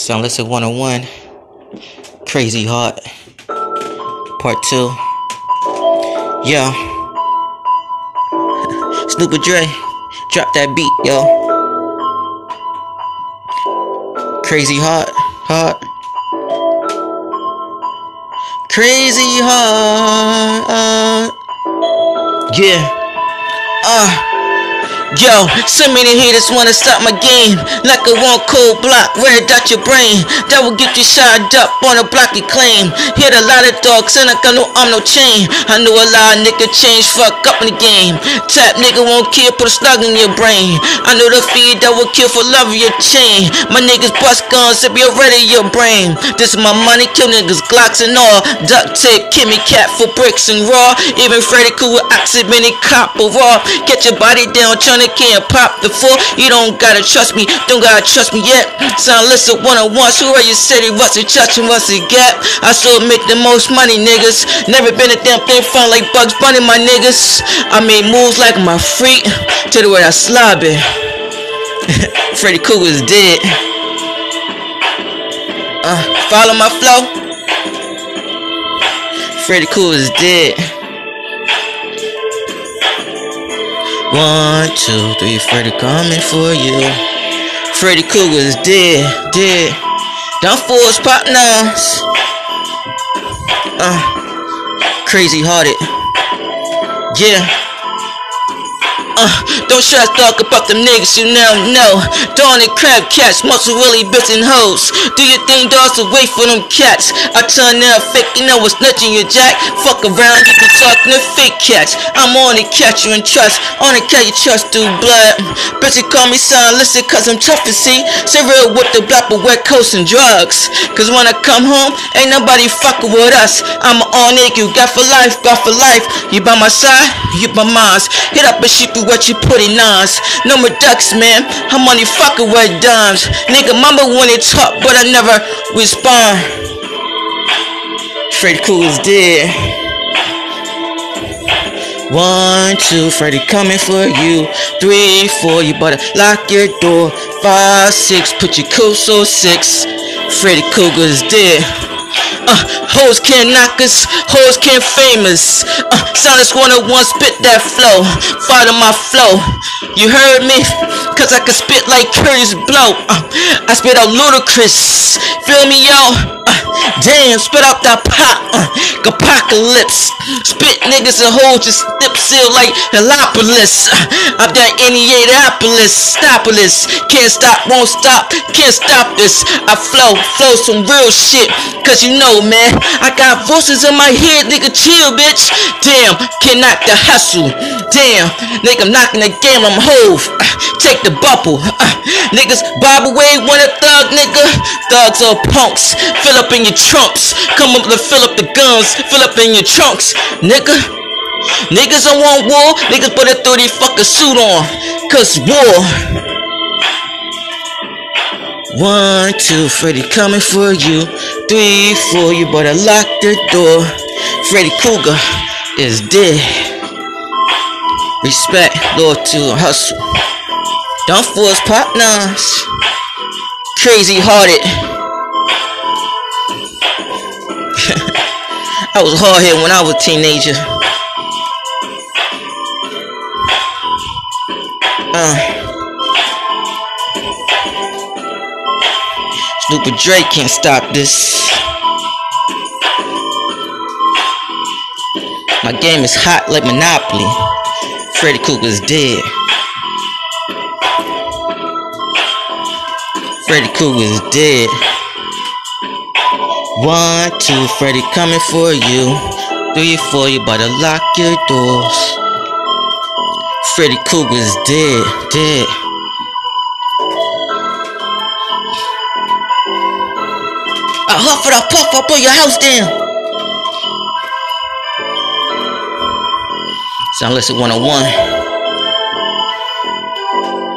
Sound Lesson 101. Crazy Heart. Part 2. Yo. Snoop Dre. Drop that beat, yo. Crazy Heart. Heart. Crazy Heart. Yeah. Uh. Yo, so many haters wanna stop my game. Like a one cold block, red dot your brain. That will get you shot up on a block you claim. Hit a lot of dogs and I got no arm, no chain. I know a lot of nigga change, fuck up in the game. Tap nigga won't kill, put a slug in your brain. I know the feed that will kill for love of your chain. My niggas bust guns if you're ready your brain. This is my money, kill niggas, glocks and all. Duct tape, Kimmy cat for bricks and raw. Even Freddy cool with oxy, mini cop raw. Get your body down, trying Can't pop the four. You don't gotta trust me, don't gotta trust me yet. Sound listen one on one. So where you said he wasn't touching, what's he get? I still make the most money, niggas. Never been a damn thing fun like Bugs Bunny, my niggas. I made moves like my freak. To the way I slob it. Freddy Krueger's dead. Uh, follow my flow. Freddy Krueger's dead. One, two, three, Freddy coming for you. Freddy Krueger's dead, dead. Don't force partners. Uh, crazy hearted. Yeah. Uh, don't try to talk about them niggas you now know. Dawn and crab cats, muscle really bitch and hoes. Do your thing, dogs, away for them cats. I turn out fake, you know what's nudging your jack. Fuck around, you be talking to fake cats. I'm on to catch you and trust, on to catch you trust through blood. Bitch, you call me son, listen, cause I'm tough to see. Say real with the black but wet coats and drugs. Cause when I come home, ain't nobody fucking with us. I'm all nigga, you got for life, got for life. You by my side, you by mine. Hit up a sheep what you put in. No more ducks, man. I'm only fucking with dimes. Nigga, mama it talk, but I never respond. Freddy is dead. One, two, Freddy coming for you. Three, four, you better lock your door. Five, six, put your cool so six. Freddy Krueger's dead. Uh, hoes can't knock us, hoes can't famous. Uh, Silence 101 spit that flow, follow my flow. You heard me? Cause I can spit like Kurtis Blow. Uh, I spit out ludicrous. Feel me, yo? Spit out that pop, uh, apocalypse. Spit niggas and hoes just lip seal like Helopolis. Uh, I'm that Indianapolis, Stopolis. Can't stop, won't stop, can't stop this. I flow, flow some real shit. Cause you know, man, I got voices in my head, nigga, chill, bitch. Damn, can knock the hustle. Damn, nigga, I'm knocking the game, I'm hove. Uh, take the bubble. Uh, niggas, bob away, want a thug, nigga. Thugs are punks. Fill up in your trunks. Come up to fill up the guns. Fill up in your trunks, nigga. Niggas don't want war. Niggas put a 30 fucking suit on. Cause war. One, two, Freddy coming for you. Three, four, you better lock the door. Freddy Krueger is dead. Respect, Lord to hustle. Don't pop partners. Crazy hearted. I was hard hit when I was a teenager. Uh. Snoop Dre can't stop this. My game is hot like Monopoly. Freddy Krueger's dead. Freddy Krueger's dead. One, two, Freddy coming for you. Three, four, you better lock your doors. Freddy Krueger's dead, dead. I huff it, I puff, I put your house down. Sound listen 101.